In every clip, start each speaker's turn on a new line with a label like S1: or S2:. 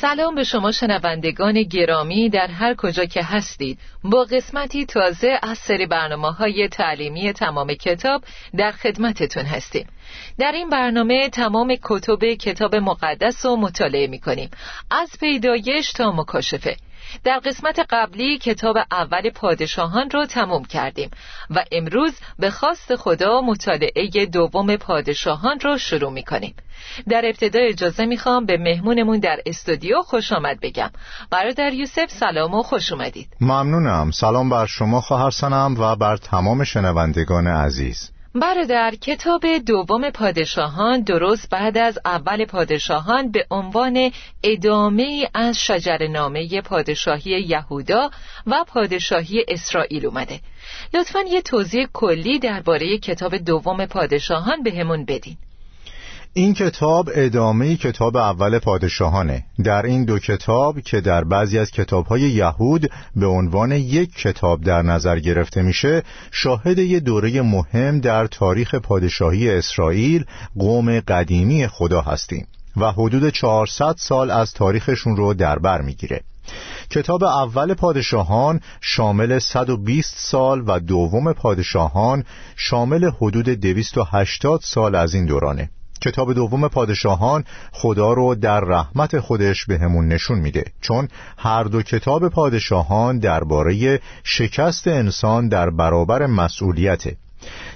S1: سلام به شما شنوندگان گرامی در هر کجا که هستید. با قسمتی تازه از سری برنامه های تعلیمی تمام کتاب در خدمتتون هستیم. در این برنامه تمام کتب کتاب مقدس رو مطالعه می کنیم از پیدایش تا مکاشفه. در قسمت قبلی کتاب اول پادشاهان رو تموم کردیم و امروز به خواست خدا مطالعه دوم پادشاهان رو شروع می کنیم در ابتدا اجازه می‌خوام به مهمونمون در استودیو خوش آمد بگم. برادر یوسف سلام و خوش اومدید.
S2: ممنونم. سلام بر شما خواهر و بر تمام شنوندگان عزیز.
S1: برادر کتاب دوم پادشاهان درست بعد از اول پادشاهان به عنوان ادامه از شجرنامه پادشاهی یهودا و پادشاهی اسرائیل اومده. لطفا یه توضیح کلی درباره کتاب دوم پادشاهان به همون بدین.
S2: این کتاب ادامه کتاب اول پادشاهانه. در این دو کتاب که در بعضی از کتابهای یهود به عنوان یک کتاب در نظر گرفته میشه شاهد یه دوره مهم در تاریخ پادشاهی اسرائیل قوم قدیمی خدا هستیم و حدود 400 سال از تاریخشون رو در بر می‌گیره. کتاب اول پادشاهان شامل 120 سال و دوم پادشاهان شامل حدود 280 سال از این دورانه. کتاب دوم پادشاهان خدا رو در رحمت خودش به نشون میده. چون هر دو کتاب پادشاهان درباره شکست انسان در برابر مسئولیته.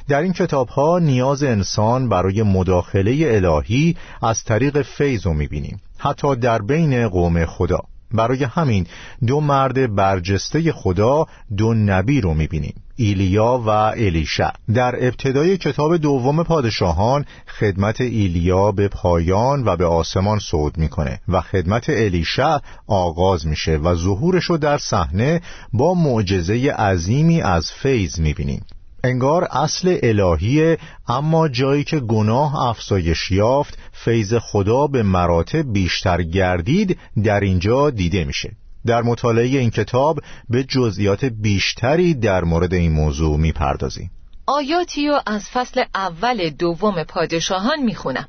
S2: در این کتاب ها نیاز انسان برای مداخله الهی از طریق فیض رو می‌بینیم. حتی در بین قوم خدا. برای همین دو مرد برجسته خدا دو نبی رو می‌بینیم ایلیا و الیشع در ابتدای کتاب دوم پادشاهان خدمت ایلیا به پایان و به آسمان صعود می‌کنه و خدمت الیشع آغاز میشه و ظهورش رو در صحنه با معجزه عظیمی از فیض می‌بینیم. انگار اصل الهیه اما جایی که گناه افزایش یافت فیض خدا به مراتب بیشتر گردید در اینجا دیده میشه. در مطالعه این کتاب به جزئیات بیشتری در مورد این موضوع می‌پردازیم.
S1: آیاتی و از فصل اول دوم پادشاهان می‌خونم.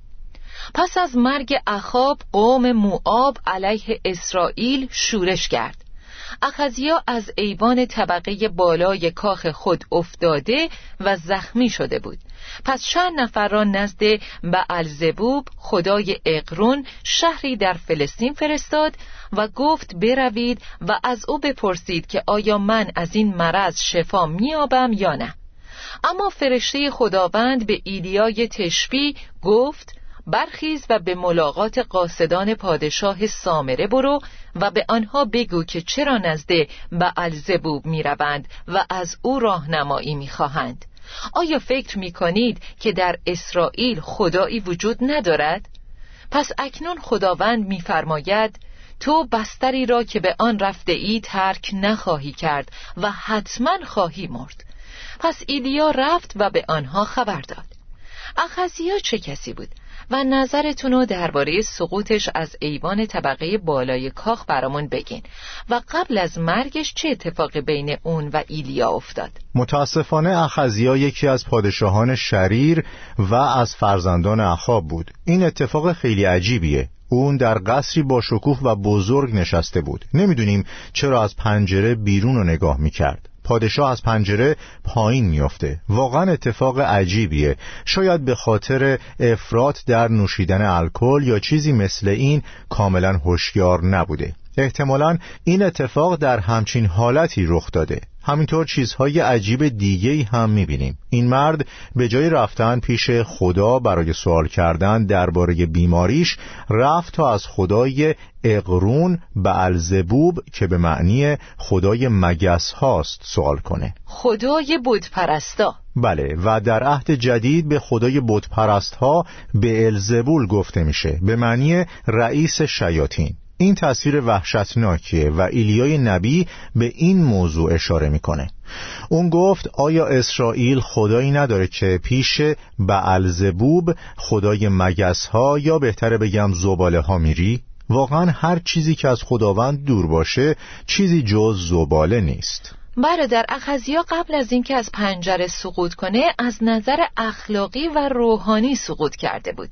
S1: پس از مرگ اخاب قوم موآب علیه اسرائیل شورش کرد. اخزیا از ایوان طبقه بالای کاخ خود افتاده و زخمی شده بود. پس چند نفر را نزد الزبوب خدای اقرون شهری در فلسطین فرستاد و گفت بروید و از او بپرسید که آیا من از این مرض شفا میابم یا نه. اما فرشته خداوند به ایلیای تشبی گفت برخیز و به ملاقات قاصدان پادشاه سامره برو و به آنها بگو که چرا نزد به الزبوب می روند و از او راهنمایی می خواهند. آیا فکر می کنید که در اسرائیل خدایی وجود ندارد؟ پس اکنون خداوند میفرماید تو بستری را که به آن رفته ای ترک نخواهی کرد و حتما خواهی مرد پس ایلیا رفت و به آنها خبر داد اخزیا چه کسی بود و نظرتون رو درباره سقوطش از ایوان طبقه بالای کاخ برامون بگین. و قبل از مرگش چه اتفاقی بین اون و ایلیا افتاد؟
S2: متاسفانه اخزیا یکی از پادشاهان شریر و از فرزندان اخاب بود. این اتفاق خیلی عجیبیه. اون در قصری با شکوه و بزرگ نشسته بود. نمی‌دونیم چرا از پنجره بیرون رو نگاه می‌کرد. پادشاه از پنجره پایین میافته. واقعا اتفاق عجیبیه. شاید به خاطر افراط در نوشیدن الکل یا چیزی مثل این کاملا هوشیار نبوده. احتمالا این اتفاق در همچین حالتی رخ داده. همینطور چیزهای عجیب دیگه هم می‌بینیم. این مرد به جای رفتن پیش خدا برای سوال کردن درباره بیماریش رفت تا از خدای اقرون به الزبوب که به معنی خدای مگس هاست سوال کنه.
S1: خدای بودپرستا
S2: بله و در عهد جدید به خدای بودپرست ها به الزبول گفته میشه به معنی رئیس شیاطین. این تصویر وحشتناکیه و ایلیای نبی به این موضوع اشاره می‌کنه اون گفت آیا اسرائیل خدایی نداره که پیش بعلزبوب خدای مگس ها یا بهتره بگم زباله ها میری؟ واقعا هر چیزی که از خداوند دور باشه چیزی جز زباله نیست
S1: برادر اخزیا قبل از اینکه از پنجره سقوط کنه از نظر اخلاقی و روحانی سقوط کرده بود.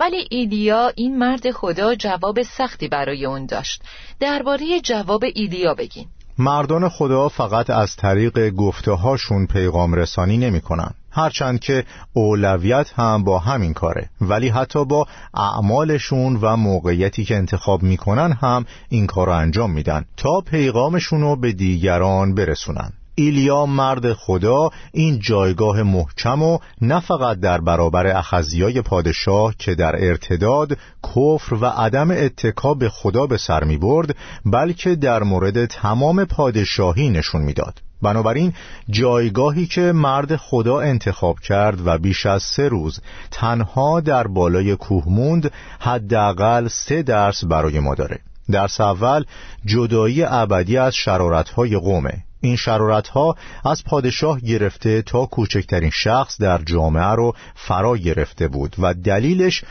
S1: ولی ایلیا این مرد خدا جواب سختی برای اون داشت. درباره جواب ایلیا بگین.
S2: مردان خدا فقط از طریق گفته هاشون پیغام رسانی نمی کنن. هرچند که اولویت هم با همین کاره ولی حتی با اعمالشون و موقعیتی که انتخاب می‌کنن هم این کار رو انجام میدن تا پیغامشون رو به دیگران برسونن ایلیا مرد خدا این جایگاه محکم و نه فقط در برابر اخزیای پادشاه که در ارتداد کفر و عدم اتکا به خدا به سر می برد بلکه در مورد تمام پادشاهی نشون می‌داد. بنابراین جایگاهی که مرد خدا انتخاب کرد و بیش از سه روز تنها در بالای کوه موند حداقل سه درس برای ما داره. درس اول جدایی ابدی از شرارتهای قومه. این شرارت ها از پادشاه گرفته تا کوچکترین شخص در جامعه رو فرا گرفته بود و دلیلش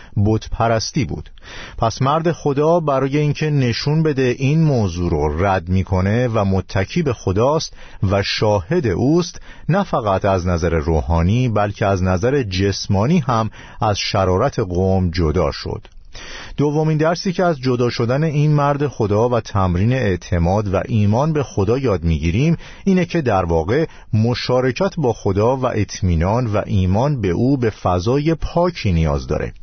S2: پرستی بود. پس مرد خدا برای اینکه نشون بده این موضوع رو رد می‌کنه و متکی به خداست و شاهد اوست نه فقط از نظر روحانی بلکه از نظر جسمانی هم از شرارت قوم جدا شد. دومین درسی که از جدا شدن این مرد خدا و تمرین اعتماد و ایمان به خدا یاد می‌گیریم اینه که در واقع مشارکت با خدا و اطمینان و ایمان به او به فضای پاکی نیاز داره.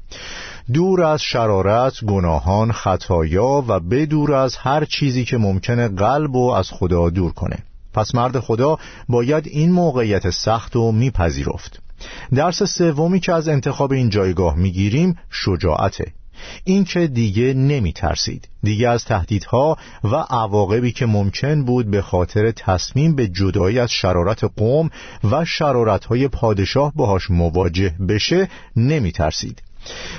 S2: دور از شرارت، گناهان، خطایا و بدور از هر چیزی که ممکنه قلب و از خدا دور کنه. پس مرد خدا باید این موقعیت سخت و میپذیرفت. درس سومی که از انتخاب این جایگاه می‌گیریم شجاعته. این که دیگه نمی ترسید دیگه از تهدیدها و عواقبی که ممکن بود به خاطر تصمیم به جدایی از شرارت قوم و شرارتهای پادشاه باهاش مواجه بشه نمی ترسید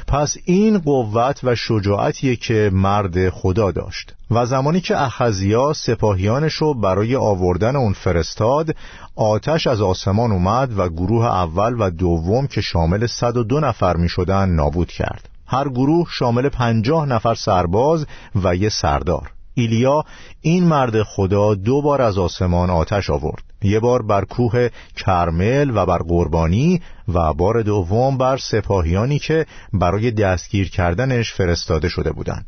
S2: پس این قوت و شجاعتیه که مرد خدا داشت. و زمانی که اخزیا سپاهیانش رو برای آوردن اون فرستاد آتش از آسمان اومد و گروه اول و دوم که شامل 102 نفر می شدن نابود کرد. هر گروه شامل پنجاه نفر سرباز و یه سردار. ایلیا این مرد خدا دو بار از آسمان آتش آورد. یه بار بر کوه کرمل و بر قربانی و بار دوم بر سپاهیانی که برای دستگیر کردنش فرستاده شده بودند.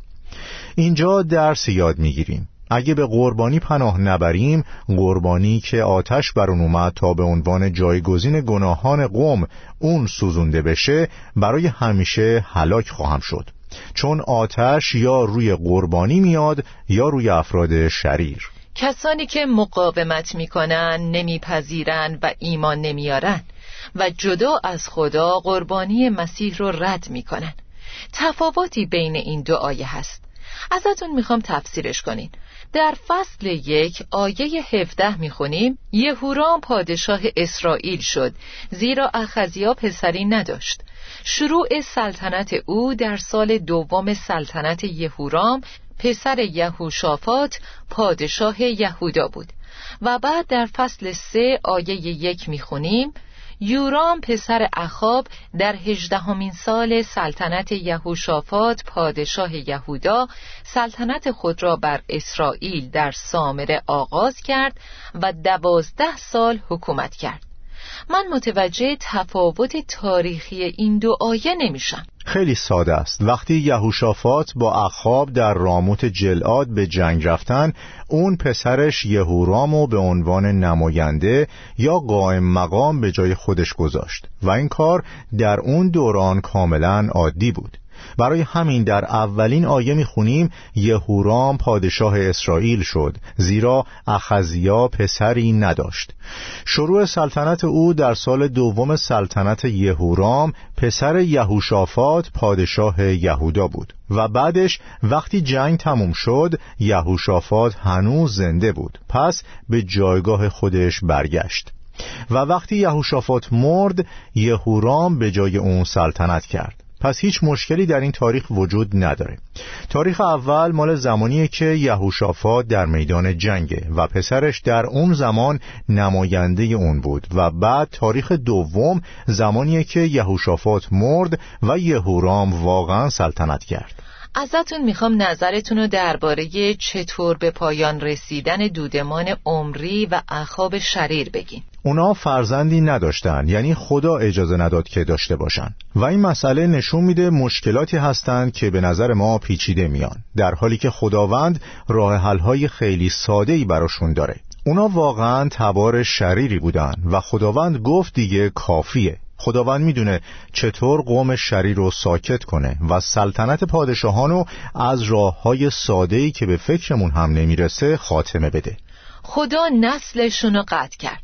S2: اینجا درس یاد می‌گیریم. اگه به قربانی پناه نبریم قربانی که آتش بر اون اومد تا به عنوان جایگزین گناهان قوم اون سوزونده بشه برای همیشه هلاک خواهم شد. چون آتش یا روی قربانی میاد یا روی افراد شریر.
S1: کسانی که مقاومت می‌کنن نمیپذیرن و ایمان نمیارن و جدا از خدا قربانی مسیح رو رد می‌کنن. تفاوتی بین این دو آیه هست. ازتون می‌خوام تفسیرش کنین. در فصل یک آیه 17 می‌خونیم یهورام پادشاه اسرائیل شد زیرا اخزیا پسری نداشت. شروع سلطنت او در سال دوم سلطنت یهورام پسر یهوشافات پادشاه یهودا بود. و بعد در فصل سه آیه یک می‌خونیم یورام پسر اخاب در هجدهمین سال سلطنت یهوشافات پادشاه یهودا سلطنت خود را بر اسرائیل در سامره آغاز کرد و دوازده سال حکومت کرد. من متوجه تفاوت تاریخی این دو آیه نمیشم.
S2: خیلی ساده است. وقتی یهوشافات با اخاب در راموت جلاد به جنگ رفتن اون پسرش یهورامو به عنوان نماینده یا قائم مقام به جای خودش گذاشت. و این کار در اون دوران کاملا عادی بود. برای همین در اولین آیه می‌خونیم یهورام پادشاه اسرائیل شد زیرا اخزیا پسری نداشت. شروع سلطنت او در سال دوم سلطنت یهورام پسر یهوشافات پادشاه یهودا بود و بعدش وقتی جنگ تموم شد یهوشافات هنوز زنده بود. پس به جایگاه خودش برگشت. و وقتی یهوشافات مرد یهورام به جای اون سلطنت کرد. پس هیچ مشکلی در این تاریخ وجود نداره. تاریخ اول مال زمانیه که یهوشافات در میدان جنگه و پسرش در اون زمان نماینده اون بود و بعد تاریخ دوم زمانیه که یهوشافات مرد و یهورام واقعا سلطنت کرد.
S1: ازتون می‌خوام نظرتون رو درباره چطور به پایان رسیدن دودمان عمری و اخاب شریر بگین.
S2: اونا فرزندی نداشتن یعنی خدا اجازه نداد که داشته باشن. و این مسئله نشون میده مشکلاتی هستند که به نظر ما پیچیده میان در حالی که خداوند راه حل‌های خیلی ساده‌ای براشون داره. اونا واقعا تبار شریری بودن و خداوند گفت دیگه کافیه. خداوند می‌دونه چطور قوم شریر رو ساکت کنه و سلطنت پادشاهانو از راه های ساده‌ای که به فکرمون هم نمی‌رسه خاتمه بده.
S1: خدا نسلشون رو قطع کرد.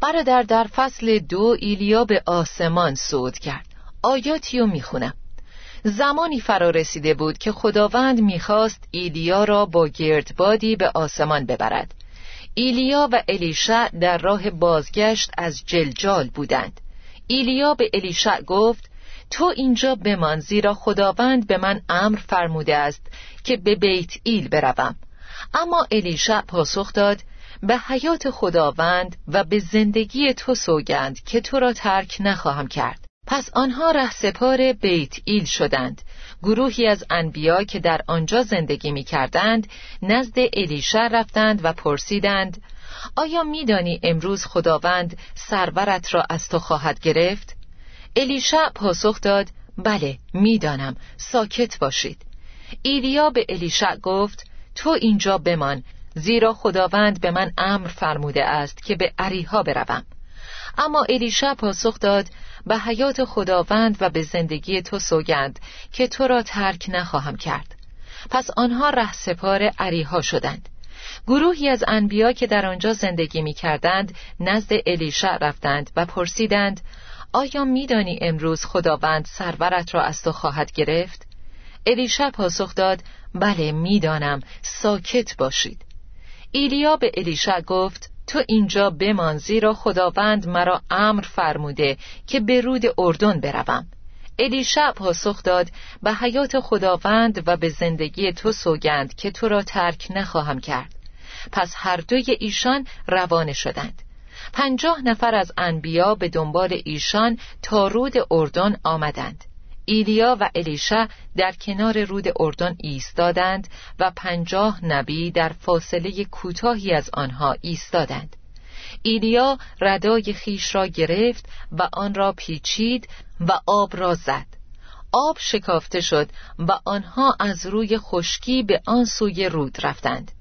S1: برادر در فصل دو ایلیا به آسمان صعود کرد. آیاتی رو می‌خونم. زمانی فرا رسیده بود که خداوند می‌خواست ایلیا را با گردبادی به آسمان ببرد. ایلیا و الیشع در راه بازگشت از جلجال بودند. ایلیا به الیشع گفت تو اینجا بمان زیرا خداوند به من امر فرموده است که به بیت ایل بروم. اما الیشع پاسخ داد به حیات خداوند و به زندگی تو سوگند که تو را ترک نخواهم کرد. پس آنها ره سپار بیت ایل شدند. گروهی از انبیا که در آنجا زندگی می کردند نزد الیشع رفتند و پرسیدند آیا میدانی امروز خداوند سرورت را از تو خواهد گرفت؟ الیشع پاسخ داد بله می‌دانم ساکت باشید. ایلیا به الیشع گفت تو اینجا بمان زیرا خداوند به من امر فرموده است که به عریها بروم. اما الیشع پاسخ داد به حیات خداوند و به زندگی تو سوگند که تو را ترک نخواهم کرد. پس آنها ره سپار عریها شدند. گروهی از انبیا که در آنجا زندگی می کردند نزد الیشع رفتند و پرسیدند آیا میدانی امروز خداوند سرورت را از تو خواهد گرفت؟ الیشع پاسخ داد بله می‌دانم ساکت باشید ایلیا به الیشع گفت تو اینجا بمان زیرا خداوند مرا امر فرموده که به رود اردن بروم الیشع پاسخ داد به حیات خداوند و به زندگی تو سوگند که تو را ترک نخواهم کرد. پس هر دوی ایشان روانه شدند. پنجاه نفر از انبیا به دنبال ایشان تا رود اردن آمدند. ایلیا و الیشا در کنار رود اردن ایستادند و پنجاه نبی در فاصله کوتاهی از آنها ایستادند. ایلیا ردای خیش را گرفت و آن را پیچید و آب را زد. آب شکافته شد و آنها از روی خشکی به آن سوی رود رفتند.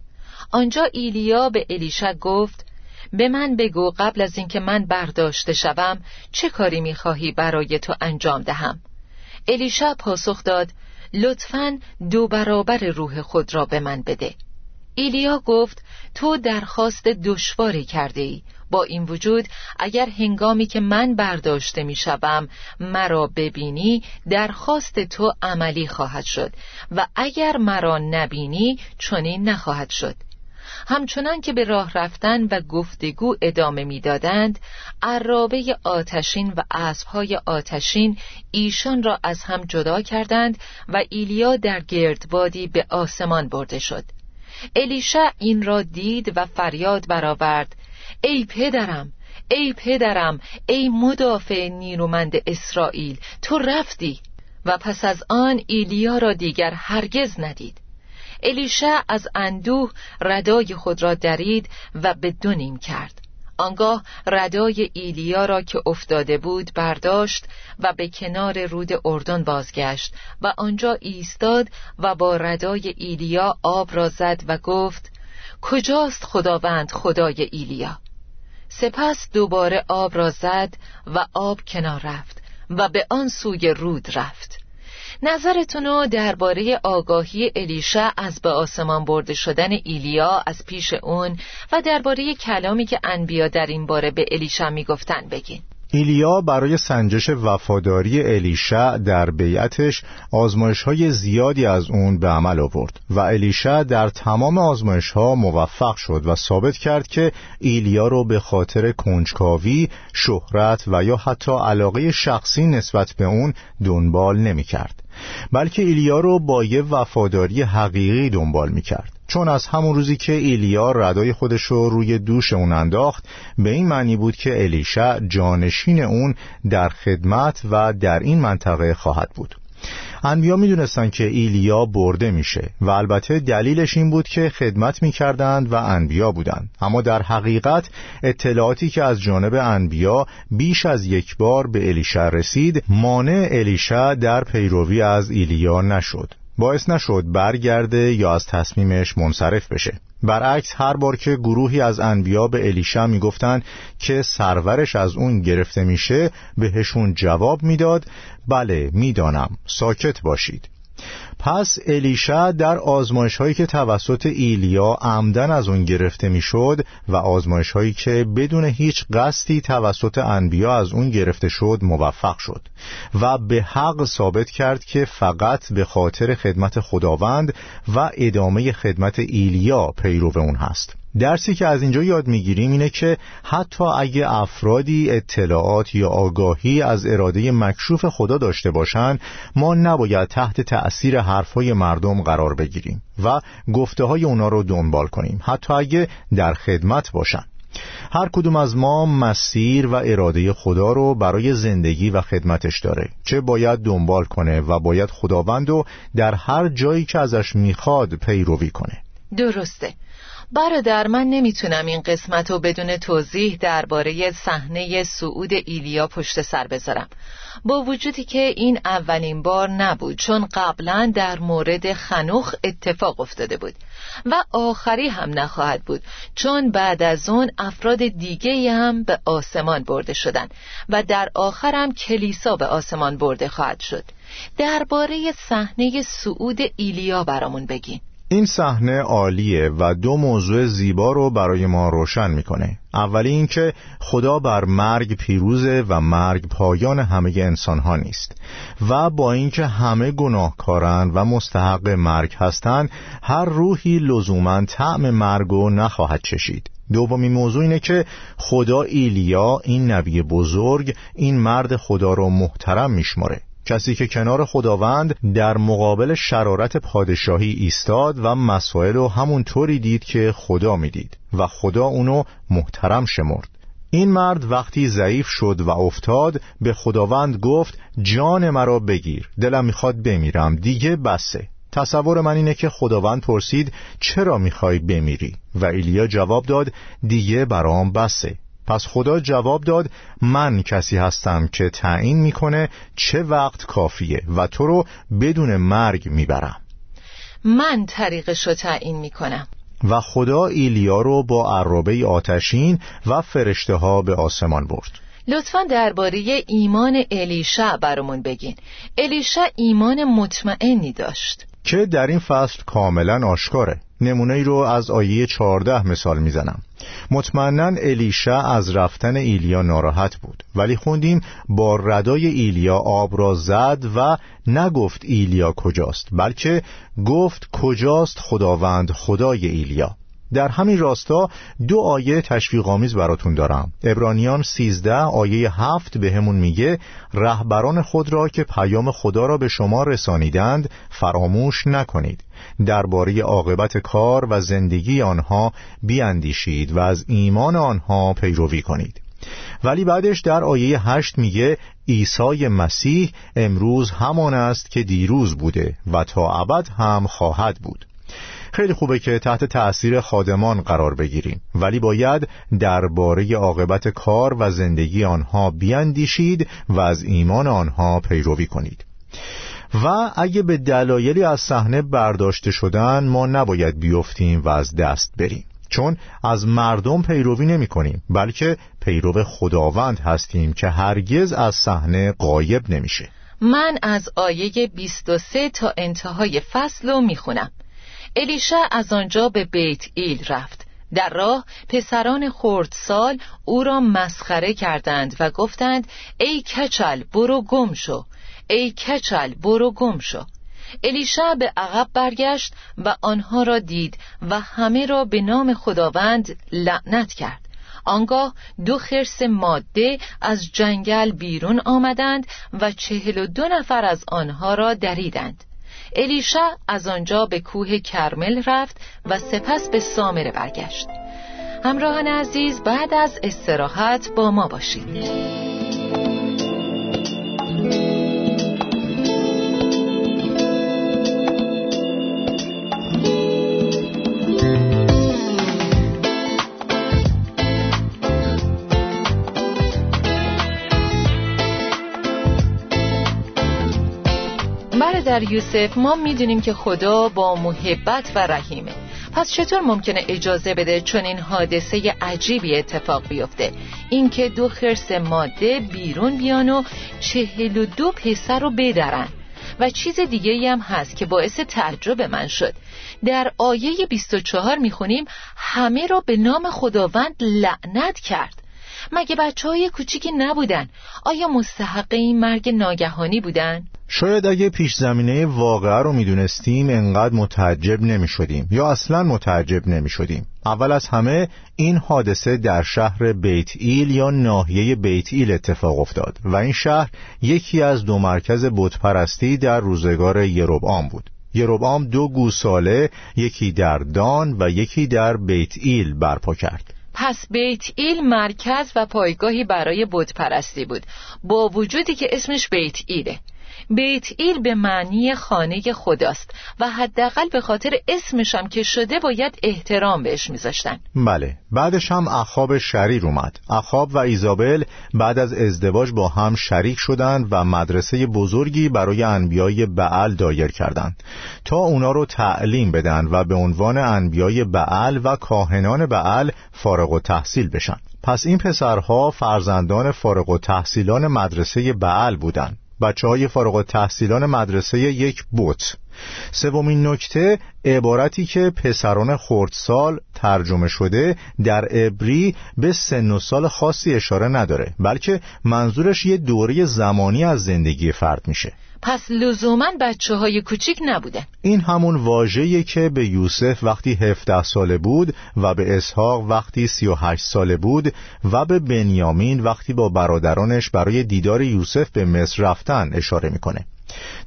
S1: آنجا ایلیا به الیشا گفت به من بگو قبل از اینکه من برداشته شوم چه کاری می‌خواهی برای تو انجام دهم؟ الیشا پاسخ داد لطفا دو برابر روح خود را به من بده. ایلیا گفت تو درخواست دشواری کرده ای با این وجود اگر هنگامی که من برداشته می شوم مرا ببینی درخواست تو عملی خواهد شد. و اگر مرا نبینی چنین نخواهد شد. همچنان که به راه رفتن و گفتگو ادامه می‌دادند عرابه آتشین و اسبهای آتشین ایشان را از هم جدا کردند و ایلیا در گردبادی به آسمان برده شد. الیشا این را دید و فریاد برآورد. ای پدرم ای پدرم ای مدافع نیرومند اسرائیل تو رفتی و پس از آن ایلیا را دیگر هرگز ندید. الیشع از اندوه ردای خود را درید و به دو نیم کرد. آنگاه ردای ایلیا را که افتاده بود برداشت و به کنار رود اردن بازگشت و آنجا ایستاد و با ردای ایلیا آب را زد و گفت کجاست خداوند خدای ایلیا؟ سپس دوباره آب را زد و آب کنار رفت و به آن سوی رود رفت. نظرتون رو درباره آگاهی الیشا از به آسمان برده شدن ایلیا از پیش اون و درباره کلامی که انبیا در این باره به الیشا می‌گفتن بگین.
S2: ایلیا برای سنجش وفاداری الیشع در بیعتش آزمایش های زیادی از اون به عمل آورد و الیشع در تمام آزمایش ها موفق شد و ثابت کرد که ایلیا رو به خاطر کنجکاوی، شهرت و یا حتی علاقه شخصی نسبت به اون دنبال نمی کرد بلکه ایلیا رو با یه وفاداری حقیقی دنبال می کرد چون از همون روزی که ایلیا ردای خودش رو روی دوش اون انداخت به این معنی بود که الیشع جانشین اون در خدمت و در این منطقه خواهد بود. انبیا می‌دونستند که ایلیا برده میشه و البته دلیلش این بود که خدمت می‌کردند و انبیا بودند. اما در حقیقت اطلاعاتی که از جانب انبیا بیش از یک بار به الیشع رسید مانع الیشع در پیروی از ایلیا نشد. باعث نشد برگرده یا از تصمیمش منصرف بشه. برعکس هر بار که گروهی از انبیا به الیشا می‌گفتند که سرورش از اون گرفته میشه بهشون جواب می‌داد بله می‌دانم ساکت باشید. پس الیشا در آزمایش هایی که توسط ایلیا عمدن از اون گرفته می‌شد و آزمایش هایی که بدون هیچ قصدی توسط انبیا از اون گرفته شد موفق شد و به حق ثابت کرد که فقط به خاطر خدمت خداوند و ادامه خدمت ایلیا پیرو اون هست. درسی که از اینجا یاد می‌گیریم اینه که حتی اگه افرادی اطلاعات یا آگاهی از اراده مکشوف خدا داشته باشند ما نباید تحت تأثیر حرفهای مردم قرار بگیریم و گفته های اونا رو دنبال کنیم حتی اگه در خدمت باشن. هر کدوم از ما مسیر و اراده خدا رو برای زندگی و خدمتش داره چه باید دنبال کنه و باید خداوند رو در هر جایی که ازش می‌خواد پیروی کنه.
S1: درسته. برادر من نمی‌تونم این قسمت رو بدون توضیح درباره صحنه سعود ایلیا پشت سر بذارم. با وجودی که این اولین بار نبود چون قبلا در مورد خنوخ اتفاق افتاده بود و آخری هم نخواهد بود چون بعد از اون افراد دیگه هم به آسمان برده شدن و در آخرم کلیسا به آسمان برده خواهد شد. درباره صحنه سعود ایلیا برامون بگین.
S2: این صحنه عالیه و دو موضوع زیبا رو برای ما روشن می‌کنه. اولی اینکه خدا بر مرگ پیروزه و مرگ پایان همه انسان ها نیست و با اینکه همه گناهکارن و مستحق مرگ هستند هر روحی لزوما طعم مرگ رو نخواهد چشید. دومین موضوع اینه که خدا ایلیا این نبی بزرگ این مرد خدا رو محترم میشماره. کسی که کنار خداوند در مقابل شرارت پادشاهی ایستاد و مسائل رو همون طوری دید که خدا می‌دید و خدا اونو محترم شمرد. این مرد وقتی ضعیف شد و افتاد به خداوند گفت جان مرا بگیر دلم می‌خواد بمیرم دیگه بسه. تصور من اینه که خداوند پرسید چرا می‌خوای بمیری؟ و ایلیا جواب داد دیگه برام بسه. پس خدا جواب داد من کسی هستم که تعیین می‌کنه چه وقت کافیه و تو رو بدون مرگ می‌برم.
S1: من طریقش رو تعیین می‌کنم.
S2: و خدا ایلیا رو با عرابه آتشین و فرشته ها به آسمان برد.
S1: لطفا درباره ایمان الیشع برامون بگین. الیشع ایمان مطمئنی داشت.
S2: که در این فصل کاملا آشکاره. نمونه ای رو از آیه 14 مثال می‌زنم. مطمئنا الیشا از رفتن ایلیا ناراحت بود ولی خوندیم با ردای ایلیا آب را زد و نگفت ایلیا کجاست بلکه گفت کجاست خداوند خدای ایلیا. در همین راستا دو آیه تشویق‌آمیز براتون دارم. ابرانیان 13 آیه 7 به همون میگه رهبران خود را که پیام خدا را به شما رسانیدند فراموش نکنید. درباره عاقبت کار و زندگی آنها بیاندیشید و از ایمان آنها پیروی کنید. ولی بعدش در آیه هشت میگه عیسی مسیح امروز همان است که دیروز بوده و تا ابد هم خواهد بود. خیلی خوبه که تحت تأثیر خادمان قرار بگیریم. ولی باید درباره عاقبت کار و زندگی آنها بیاندیشید و از ایمان آنها پیروی کنید. و اگه به دلایلی از صحنه برداشته شدن ما نباید بیفتیم و از دست بریم. چون از مردم پیروی نمی کنیم بلکه پیرو خداوند هستیم که هرگز از صحنه قایب نمیشه.
S1: من از آیه 23 تا انتهای فصل رو می‌خونم. الیشا از آنجا به بیت ایل رفت. در راه پسران خردسال او را مسخره کردند و گفتند ای کچل برو گم شو. ای کچل برو گم شو. الیشا به عقب برگشت و آنها را دید و همه را به نام خداوند لعنت کرد. آنگاه دو خرس ماده از جنگل بیرون آمدند و چهل و دو نفر از آنها را دریدند. الیشا از آنجا به کوه کرمل رفت و سپس به سامره برگشت. همراهان عزیز بعد از استراحت با ما باشید. در یوسف ما می‌دونیم که خدا با محبت و رحیمه. پس چطور ممکنه اجازه بده چون این حادثه عجیبی اتفاق بیفته؟ اینکه دو خرس ماده بیرون بیان و چهل و دو پسر رو بدرن. و چیز دیگه هم هست که باعث تعجب من شد. در آیه 24 می‌خونیم همه را به نام خداوند لعنت کرد. مگه بچه های کوچیکی نبودن؟ آیا مستحق این مرگ ناگهانی بودن؟
S2: شاید اگه پیش زمینه واقعه رو می‌دونستیم انقدر متعجب نمی شدیم یا اصلا متعجب نمی شدیم اول از همه این حادثه در شهر بیت ایل یا ناحیه بیت ایل اتفاق افتاد و این شهر یکی از دو مرکز بتپرستی در روزگار یروبعام بود. یروبعام دو گوساله یکی در دان و یکی در بیت ایل برپا کرد.
S1: پس بیت ایل مرکز و پایگاهی برای بتپرستی بود. با وجودی که اسمش بیت ایله. بیت ایل به معنی خانه خداست و حداقل به خاطر اسمشم که شده باید احترام بهش میذاشتن.
S2: بله بعدش هم اخاب شریر اومد. اخاب و ایزابل بعد از ازدواج با هم شریک شدند و مدرسه بزرگی برای انبیای بعل دایر کردند. تا اونا رو تعلیم بدن و به عنوان انبیای بعل و کاهنان بعل فارغ و تحصیل بشن. پس این پسرها فرزندان فارغ و تحصیلان مدرسه بعل بودند بچه های فارغ تحصیلان مدرسه یک بوت. سومین نکته عبارتی که پسران خردسال ترجمه شده در عبری به سن و سال خاصی اشاره نداره بلکه منظورش یه دوره زمانی از زندگی فرد میشه.
S1: پس لزوما بچه های کوچیک نبوده.
S2: این همون واژه‌ای که به یوسف وقتی 17 ساله بود و به اسحاق وقتی 38 ساله بود و به بنیامین وقتی با برادرانش برای دیدار یوسف به مصر رفتن اشاره می‌کنه.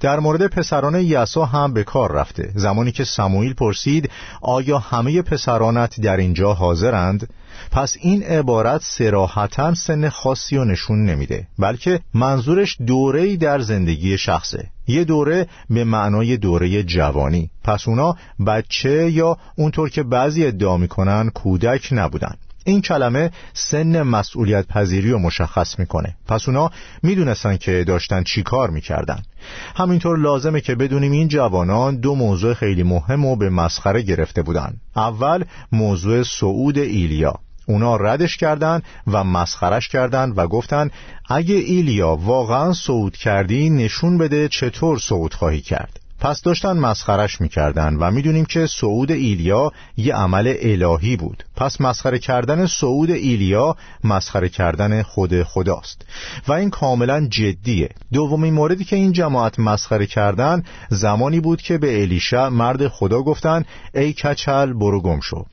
S2: در مورد پسران یسا هم به کار رفته. زمانی که سموئیل پرسید آیا همه پسرانت در اینجا حاضرند؟ پس این عبارت سراحتا سن خاصی و نشون نمیده بلکه منظورش دوره‌ای در زندگی شخصه. یه دوره به معنای دوره جوانی. پس اونا بچه یا اونطور که بعضی ادعا می‌کنن کودک نبودن. این کلمه سن مسئولیت پذیری رو مشخص می‌کنه. پس اونا می‌دونستن که داشتن چی کار می‌کردن. همینطور لازمه که بدونیم این جوانان دو موضوع خیلی مهم و به مسخره گرفته بودن. اول موضوع صعود ایلیا. اونا ردش کردن و مسخرش کردن و گفتن اگه ایلیا واقعا صعود کردی نشون بده چطور صعود خواهی کرد. پس داشتن مسخرش می‌کردن و می‌دونیم که صعود ایلیا یه عمل الهی بود. پس مسخره کردن صعود ایلیا مسخره کردن خود خداست. و این کاملا جدیه. دومین موردی که این جماعت مسخره کردن زمانی بود که به الیشا مرد خدا گفتن ای کچل برو گم شو.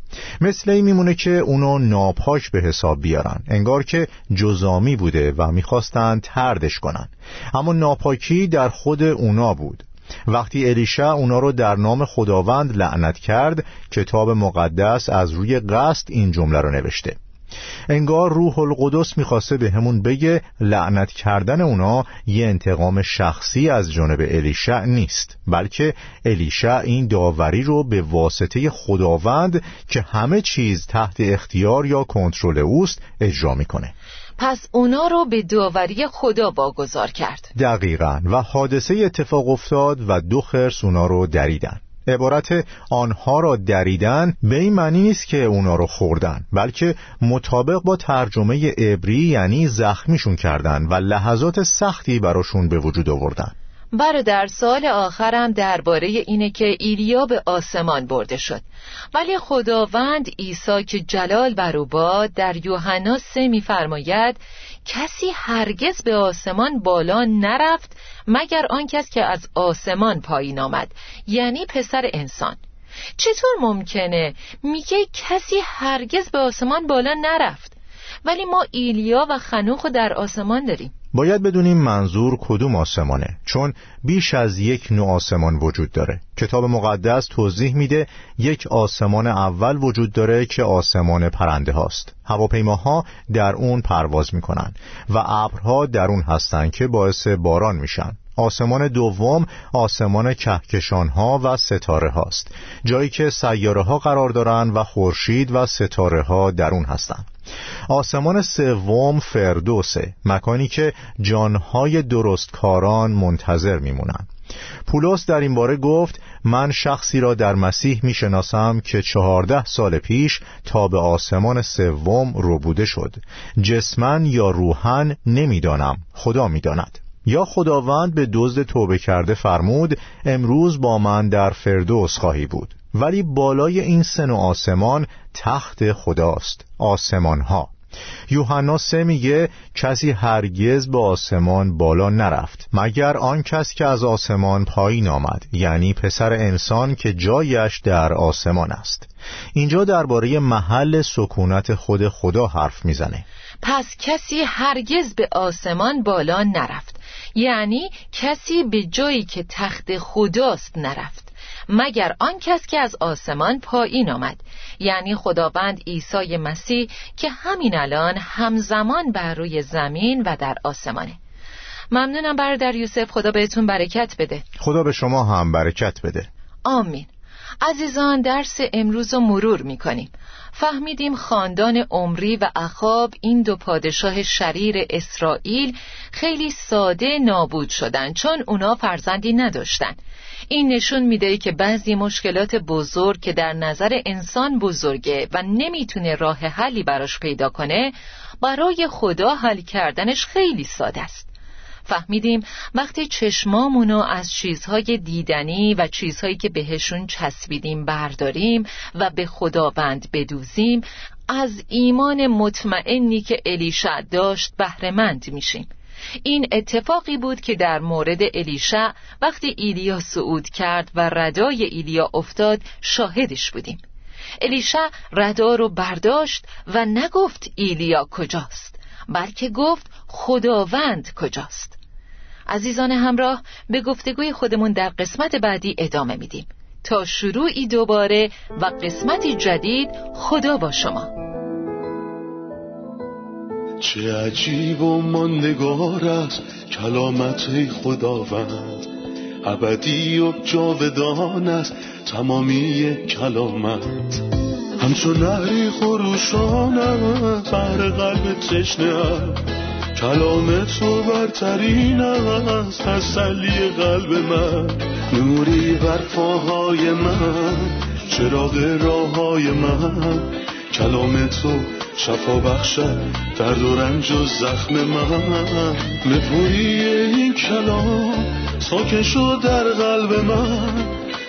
S2: مثل این میمونه که اونو ناپاک به حساب بیارن. انگار که جزامی بوده و می‌خواستن تردش کنن. اما ناپاکی در خود اونا بود. وقتی الیشا اونا رو در نام خداوند لعنت کرد کتاب مقدس از روی قصد این جمله رو نوشته. انگار روح القدس می‌خواسته به همون بگه لعنت کردن اونا یه انتقام شخصی از جانب الیشع نیست بلکه الیشع این داوری رو به واسطه خداوند که همه چیز تحت اختیار یا کنترل اوست اجرا می‌کنه.
S1: پس اونا رو به داوری خدا واگذار کرد.
S2: دقیقا. و حادثه اتفاق افتاد و دو خرس اونا رو دریدن. عبارت آنها را دریدن به این معنی نیست که اونا رو خوردن بلکه مطابق با ترجمه عبری یعنی زخمیشون کردن و لحظات سختی براشون به وجود آوردن.
S1: برادر سال آخرم درباره اینه که ایلیا به آسمان برده شد. ولی خداوند عیسی که جلال بر او باد در یوحنا سه میفرماید کسی هرگز به آسمان بالا نرفت مگر آن کس که از آسمان پایین آمد یعنی پسر انسان. چطور ممکنه؟ میگه کسی هرگز به آسمان بالا نرفت. ولی ما ایلیا و خنوخ در آسمان داریم.
S2: باید بدونیم منظور کدوم آسمانه چون بیش از یک نوع آسمان وجود داره. کتاب مقدس توضیح میده یک آسمان اول وجود داره که آسمان پرنده هاست. هواپیماها در اون پرواز می‌کنن و ابرها در اون هستن که باعث باران میشن. آسمان دوم آسمان کهکشان ها و ستاره هاست جایی که سیاره ها قرار دارن و خورشید و ستاره ها در اون هستند. آسمان سوم فردوسه مکانی که جانهای درستکاران منتظر میمونن پولس در این باره گفت من شخصی را در مسیح می‌شناسم که چهارده سال پیش تا به آسمان سوم رو بوده شد. جسمن یا روحن نمی‌دانم. خدا می‌داند. یا خداوند به دزد توبه کرده فرمود امروز با من در فردوس خواهی بود. ولی بالای این سن و آسمان تخت خداست آسمان ها یوحنا سه میگه کسی هرگز به آسمان بالا نرفت مگر آن کس که از آسمان پایین آمد یعنی پسر انسان که جایش در آسمان است. اینجا درباره محل سکونت خود خدا حرف می‌زنه.
S1: پس کسی هرگز به آسمان بالا نرفت. یعنی کسی به جایی که تخت خداست نرفت. مگر آن کس که از آسمان پایین آمد. یعنی خداوند عیسی مسیح که همین الان همزمان بر روی زمین و در آسمانه. ممنونم برادر یوسف خدا بهتون برکت بده.
S2: خدا به شما هم برکت بده.
S1: آمین. عزیزان درس امروز رو مرور می‌کنیم. فهمیدیم خاندان عمری و اخاب این دو پادشاه شریر اسرائیل خیلی ساده نابود شدن چون اونا فرزندی نداشتن. این نشون میده که بعضی مشکلات بزرگ که در نظر انسان بزرگه و نمی‌تونه راه حلی براش پیدا کنه برای خدا حل کردنش خیلی ساده است. فهمیدیم وقتی چشمامونو از چیزهای دیدنی و چیزهایی که بهشون چسبیدیم برداریم و به خداوند بدوزیم از ایمان مطمئنی که الیشع داشت بهرهمند میشیم. این اتفاقی بود که در مورد الیشع وقتی ایلیا صعود کرد و ردای ایلیا افتاد شاهدش بودیم. الیشع ردا رو برداشت و نگفت ایلیا کجاست. بلکه گفت خداوند کجاست. عزیزان همراه به گفتگوی خودمون در قسمت بعدی ادامه میدیم. تا شروعی دوباره و قسمتی جدید خدا با شما.
S3: چه عجیب و ماندگار است کلامت خداوند. ابدی و جاودان است تمامی کلامت. همچون نهری خروشان بر قلب تشنه کلام تو برترین است تسلی قلب من. نوری بر پاهای من چراغ راه های من. کلام تو شفا بخشد درد و رنج و زخم من. نپوری این کلام ساکن شد در قلب من.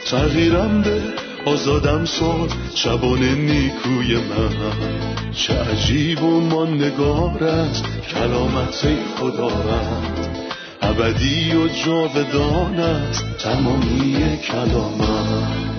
S3: تغییرم به آزادم ساد شبان نیکوی من. چه عجیب و ماندگار است کلامت خداوند ابدی و جاودان است تمامی کلامت